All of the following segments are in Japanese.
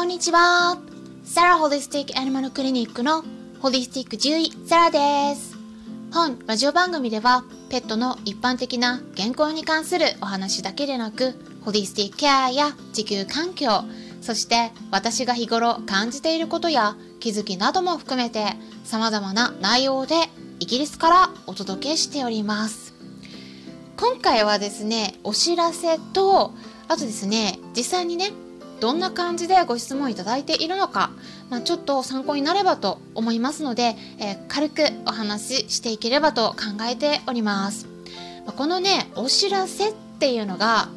こんにちは。サラホリスティックアニマルクリニックのホリスティック獣医サラです。本ラジオ番組ではペットの一般的な健康に関するお話だけでなく、ホリスティックケアや地球環境、そして私が日頃感じていることや気づきなども含めて様々な内容でイギリスからお届けしております。今回はですね、お知らせと、あとですね、実際にね、どんな感じでご質問いただいているのか、まあ、ちょっと参考になればと思いますので、えー、軽くお話ししていければと考えております。まあ、このね、お知らせっていうのが、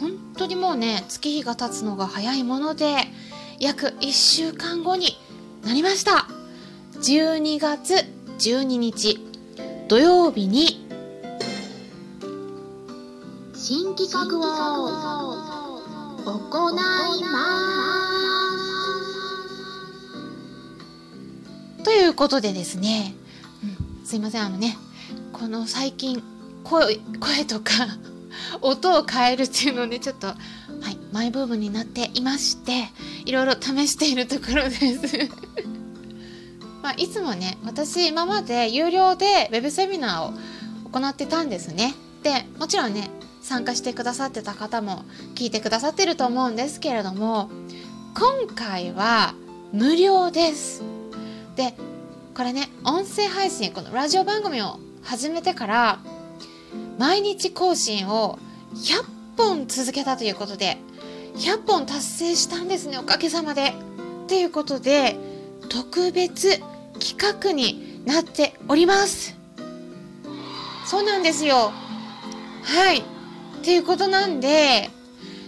本当にもうね、月日が経つのが早いもので、約1週間後になりました。12月12日土曜日に新企画を行います。ということでですね、うん、すいませんあのねこの最近声声とか 音を変えるっていうのでちょっと、はい、マイブームになっていましていろいろ試しているところです。まあ、いつもね私今まで有料で web セミナーを行ってたんですね。でもちろんね参加してくださってた方も聞いてくださってると思うんですけれども今回は無料ですでこれね音声配信このラジオ番組を始めてから毎日更新を100本続けたということで100本達成したんですねおかげさまで。ということで特別企画になっております。そうなんですよ。はい。ていうことなんで、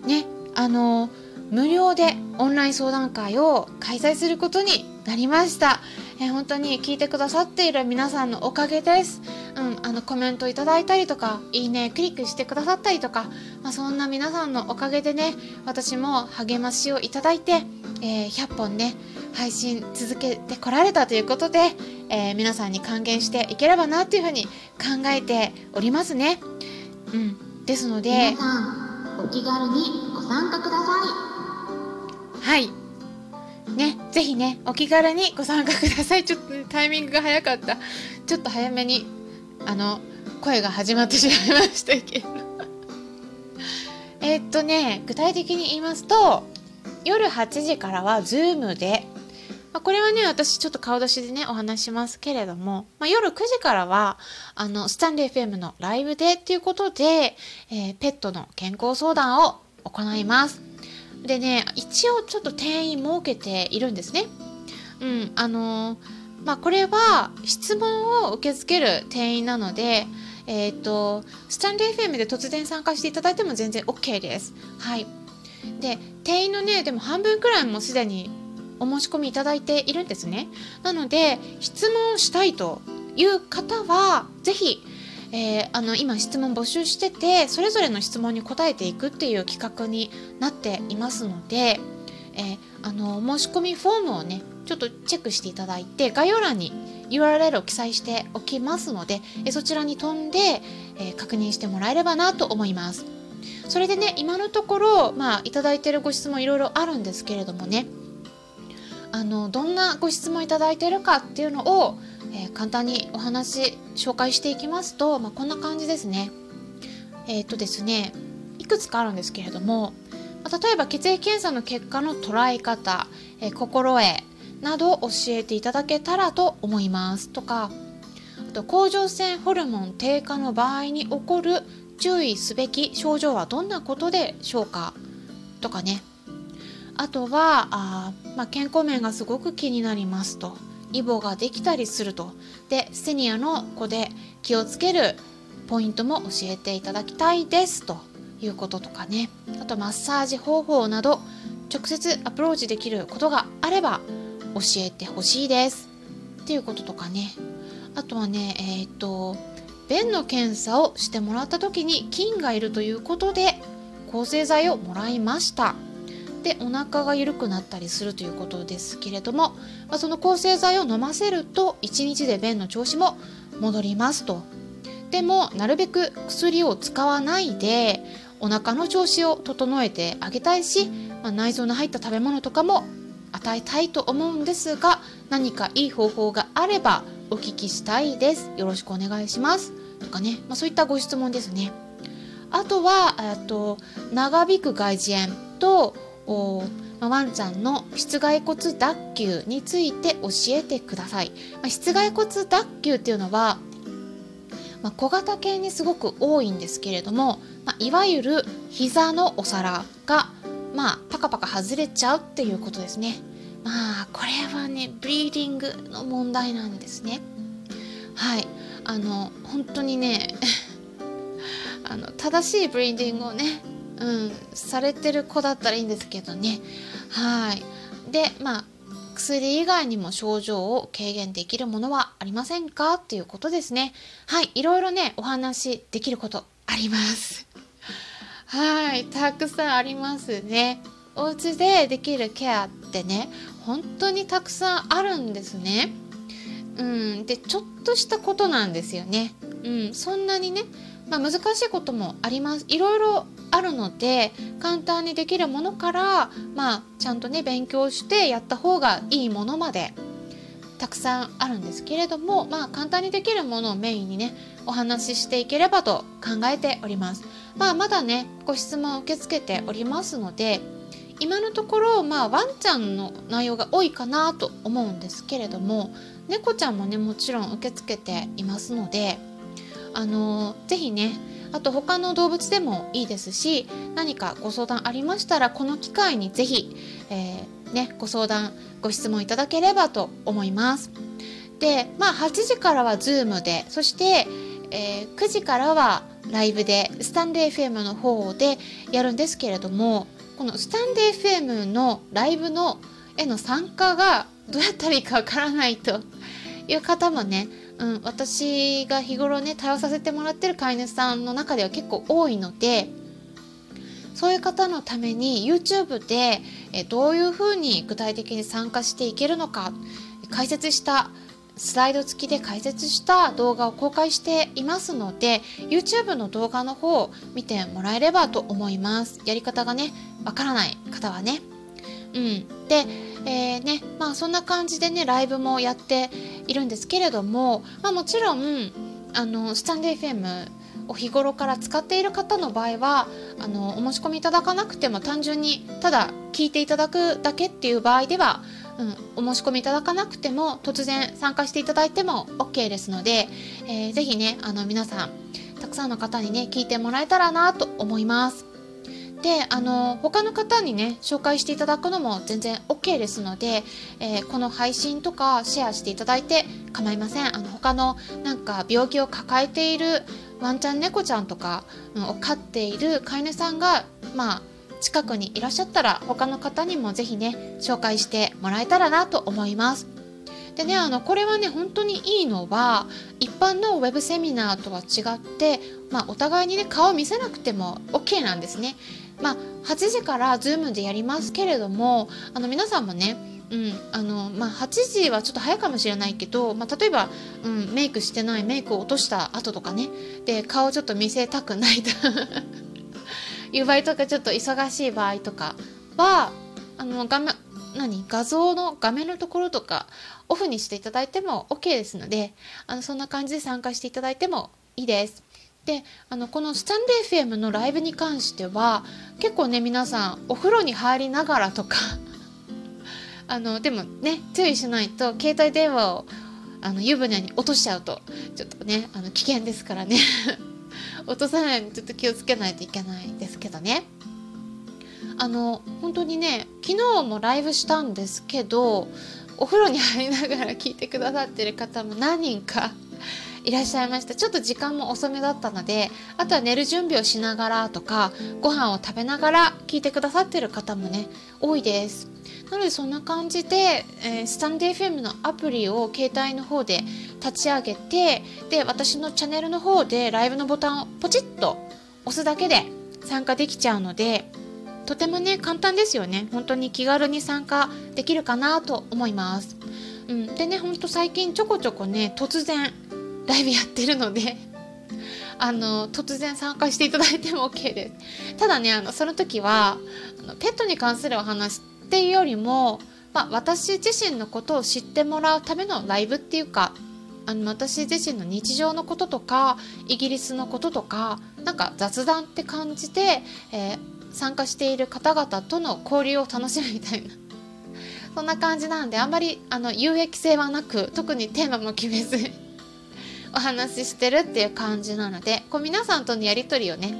ね、あの、無料でオンライン相談会を開催することになりました。え本当に聞いてくださっている皆さんのおかげです。うん、あのコメントいただいたりとか、いいね、クリックしてくださったりとか、まあ、そんな皆さんのおかげでね、私も励ましをいただいて、えー、100本ね、配信続けてこられたということで、えー、皆さんに還元していければなというふうに考えておりますね。うん。ですので皆さんお気軽にご参加ください。はい。ねぜひねお気軽にご参加ください。ちょっと、ね、タイミングが早かった。ちょっと早めにあの声が始まってしまいましたけど。えっとね具体的に言いますと夜8時からは Zoom でまあ、これはね、私ちょっと顔出しでね、お話しますけれども、まあ、夜9時からは、あの、スタンレー FM のライブでっていうことで、えー、ペットの健康相談を行います。でね、一応ちょっと定員設けているんですね。うん、あのー、まあ、これは質問を受け付ける定員なので、えっ、ー、と、スタンレー FM で突然参加していただいても全然 OK です。はい。で、定員のね、でも半分くらいもうすでにお申し込みいただいているんですね。なので質問したいという方はぜひ、えー、あの今質問募集しててそれぞれの質問に答えていくっていう企画になっていますので、えー、あの申し込みフォームをねちょっとチェックしていただいて概要欄に URL を記載しておきますので、えそちらに飛んで、え確認してもらえればなと思います。それでね今のところまあいただいてるご質問いろいろあるんですけれどもねあのどんなご質問いただいているかっていうのを、えー、簡単にお話紹介していきますと、まあ、こんな感じですね。えー、っとですねいくつかあるんですけれども、まあ、例えば血液検査の結果の捉え方、えー、心得などを教えていただけたらと思います。とかあと甲状腺ホルモン低下の場合に起こる注意すべき症状はどんなことでしょうか。とかね。あとはあ、まあ、健康面がすごく気になりますと。イボができたりすると。でセニアの子で気をつけるポイントも教えていただきたいですと。いうこととかね。あとマッサージ方法など直接アプローチできることがあれば教えてほしいです。っていうこととかね。あとはねえっ、と便の検査をしてもらった時に菌がいるということで抗生剤をもらいました。でお腹が緩くなったりするということですけれども、まあ、その抗生剤を飲ませると1日で便の調子も戻りますと。でもなるべく薬を使わないでお腹の調子を整えてあげたいしまあ、内臓の入った食べ物とかも与えたいと思うんですが何かいい方法があればお聞きしたいです。よろしくお願いします。とかね、まあ、そういったご質問ですね。あとはえっと長引く外耳炎とおまあワンちゃんの室外骨脱臼について教えてください、まあ、室外骨脱臼っていうのはまあ、小型犬にすごく多いんですけれども、まあ、いわゆる膝のお皿が、まあ、パカパカ外れちゃうっていうことですね。まあこれはねブリーディングの問題なんですね。はいあの本当にね あの正しいブリーディングをね、うん、されてる子だったらいいんですけどね。はい。でまあ薬以外にも症状を軽減できるものはありませんか？っていうことですね。はい。いろいろねお話できることあります。はい。たくさんありますね。お家でできるケアってね本当にたくさんあるんですね。うん。でちょっとしたことなんですよね。うん。そんなにねまあ、難しいこともあります。いろいろあるので簡単にできるものからまあちゃんとね勉強してやった方がいいものまでたくさんあるんですけれどもまあ簡単にできるものをメインにねお話ししていければと考えております。まあまだねご質問を受け付けておりますので今のところまあワンちゃんの内容が多いかなと思うんですけれども猫ちゃんもねもちろん受け付けていますのであのぜひねあと他の動物でもいいですし何かご相談ありましたらこの機会にぜひ、えー、ね、ご相談ご質問いただければと思います。でまあ8時からは Zoom でそして、えー、9時からはライブでスタンレー FM の方でやるんですけれどもこのスタンレー FM のライブのへの参加がどうやったらいいかわからないという方もねうん、私が日頃ね対応させてもらってる飼い主さんの中では結構多いのでそういう方のために YouTube でえどういうふうに具体的に参加していけるのか解説したスライド付きで解説した動画を公開していますので YouTube の動画の方を見てもらえればと思います。やり方がねわからない方はね。うんでえー、ねまあそんな感じでねライブもやっているんですけれども、まあ、もちろんあのスタンデー FM を日頃から使っている方の場合はあのお申し込みいただかなくても単純にただ聞いていただくだけっていう場合では、うん、お申し込みいただかなくても突然参加していただいても OK ですので、えー、ぜひねあの皆さんたくさんの方にね聞いてもらえたらなと思います。であの他の方にね紹介していただくのも全然 OK ですので、えー、この配信とかシェアしていただいて構いません。あの他のなんか病気を抱えているワンちゃん猫ちゃんとか、を飼っている飼い主さんがまあ近くにいらっしゃったら他の方にもぜひね紹介してもらえたらなと思います。でねあのこれはね本当にいいのは一般のウェブセミナーとは違って、まあ、お互いにね顔を見せなくても OK なんですね。まあ、8時から Zoom でやりますけれどもあの皆さんもねうんあのまあ、8時はちょっと早いかもしれないけど、まあ、例えば、うん、メイクしてないメイクを落とした後とかねで顔ちょっと見せたくないと いう場合とかちょっと忙しい場合とかはあの画面何？画像の画面のところとかオフにしていただいても OK ですのであのそんな感じで参加していただいてもいいです。であのこのスタンデー FM のライブに関しては結構ね皆さんお風呂に入りながらとか あのでもね注意しないと携帯電話をあの湯船に落としちゃうとちょっとねあの危険ですからね。落とさないようにちょっと気をつけないといけないですけどね。あの本当にね昨日もライブしたんですけどお風呂に入りながら聞いてくださってる方も何人かいらっしゃいました。ちょっと時間も遅めだったのであとは寝る準備をしながらとかご飯を食べながら聞いてくださってる方もね多いです。なのでそんな感じで、えー、スタンデー FM のアプリを携帯の方で立ち上げてで私のチャンネルの方でライブのボタンをポチッと押すだけで参加できちゃうのでとてもね簡単ですよね。本当に気軽に参加できるかなと思います、うん、でねほんと最近ちょこちょこね突然ライブやってるのであの突然参加していただいても OK です。ただねあのその時はあのペットに関するお話っていうよりも、まあ、私自身のことを知ってもらうためのライブっていうかあの私自身の日常のこととかイギリスのこととかなんか雑談って感じで、えー参加している方々との交流を楽しむみたいな。そんな感じなんであんまりあの有益性はなく特にテーマも決めず。お話ししてるっていう感じなのでこう皆さんとのやり取りをね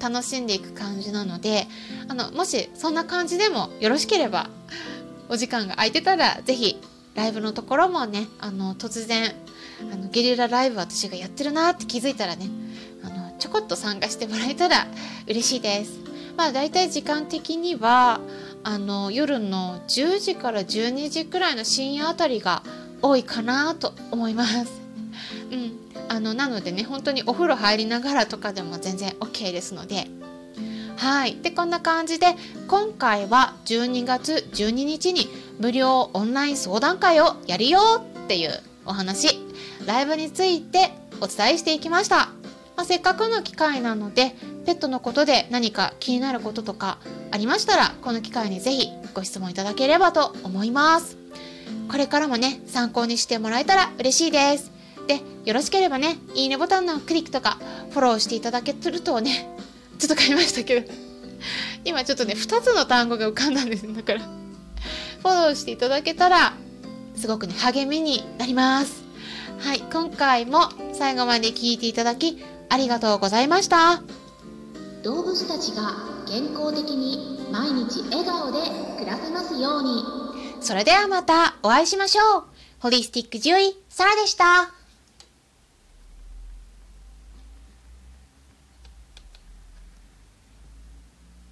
楽しんでいく感じなのであのもしそんな感じでもよろしければお時間が空いてたら是非ライブのところもねあの突然あのゲリラライブ私がやってるなって気づいたらねあのちょこっと参加してもらえたら 嬉しいです。まあ大体時間的にはあの夜の10時から12時くらいの深夜あたりが多いかなと思います。うん、あのなのでね本当にお風呂入りながらとかでも全然 OK ですので。はい。でこんな感じで今回は12月12日に無料オンライン相談会をやるよっていうお話ライブについてお伝えしていきました、まあ、せっかくの機会なのでペットのことで何か気になることとかありましたらこの機会にぜひご質問いただければと思います。これからもね参考にしてもらえたら嬉しいです。よろしければねいいねボタンのクリックとかフォローしていただけるとね ちょっと変えましたけど。今ちょっとね2つの単語が浮かんだんですだから フォローしていただけたらすごくね励みになります。はい今回も最後まで聞いていただきありがとうございました。動物たちが健康的に毎日笑顔で暮らせますように。それではまたお会いしましょう。ホリスティック獣医サラでした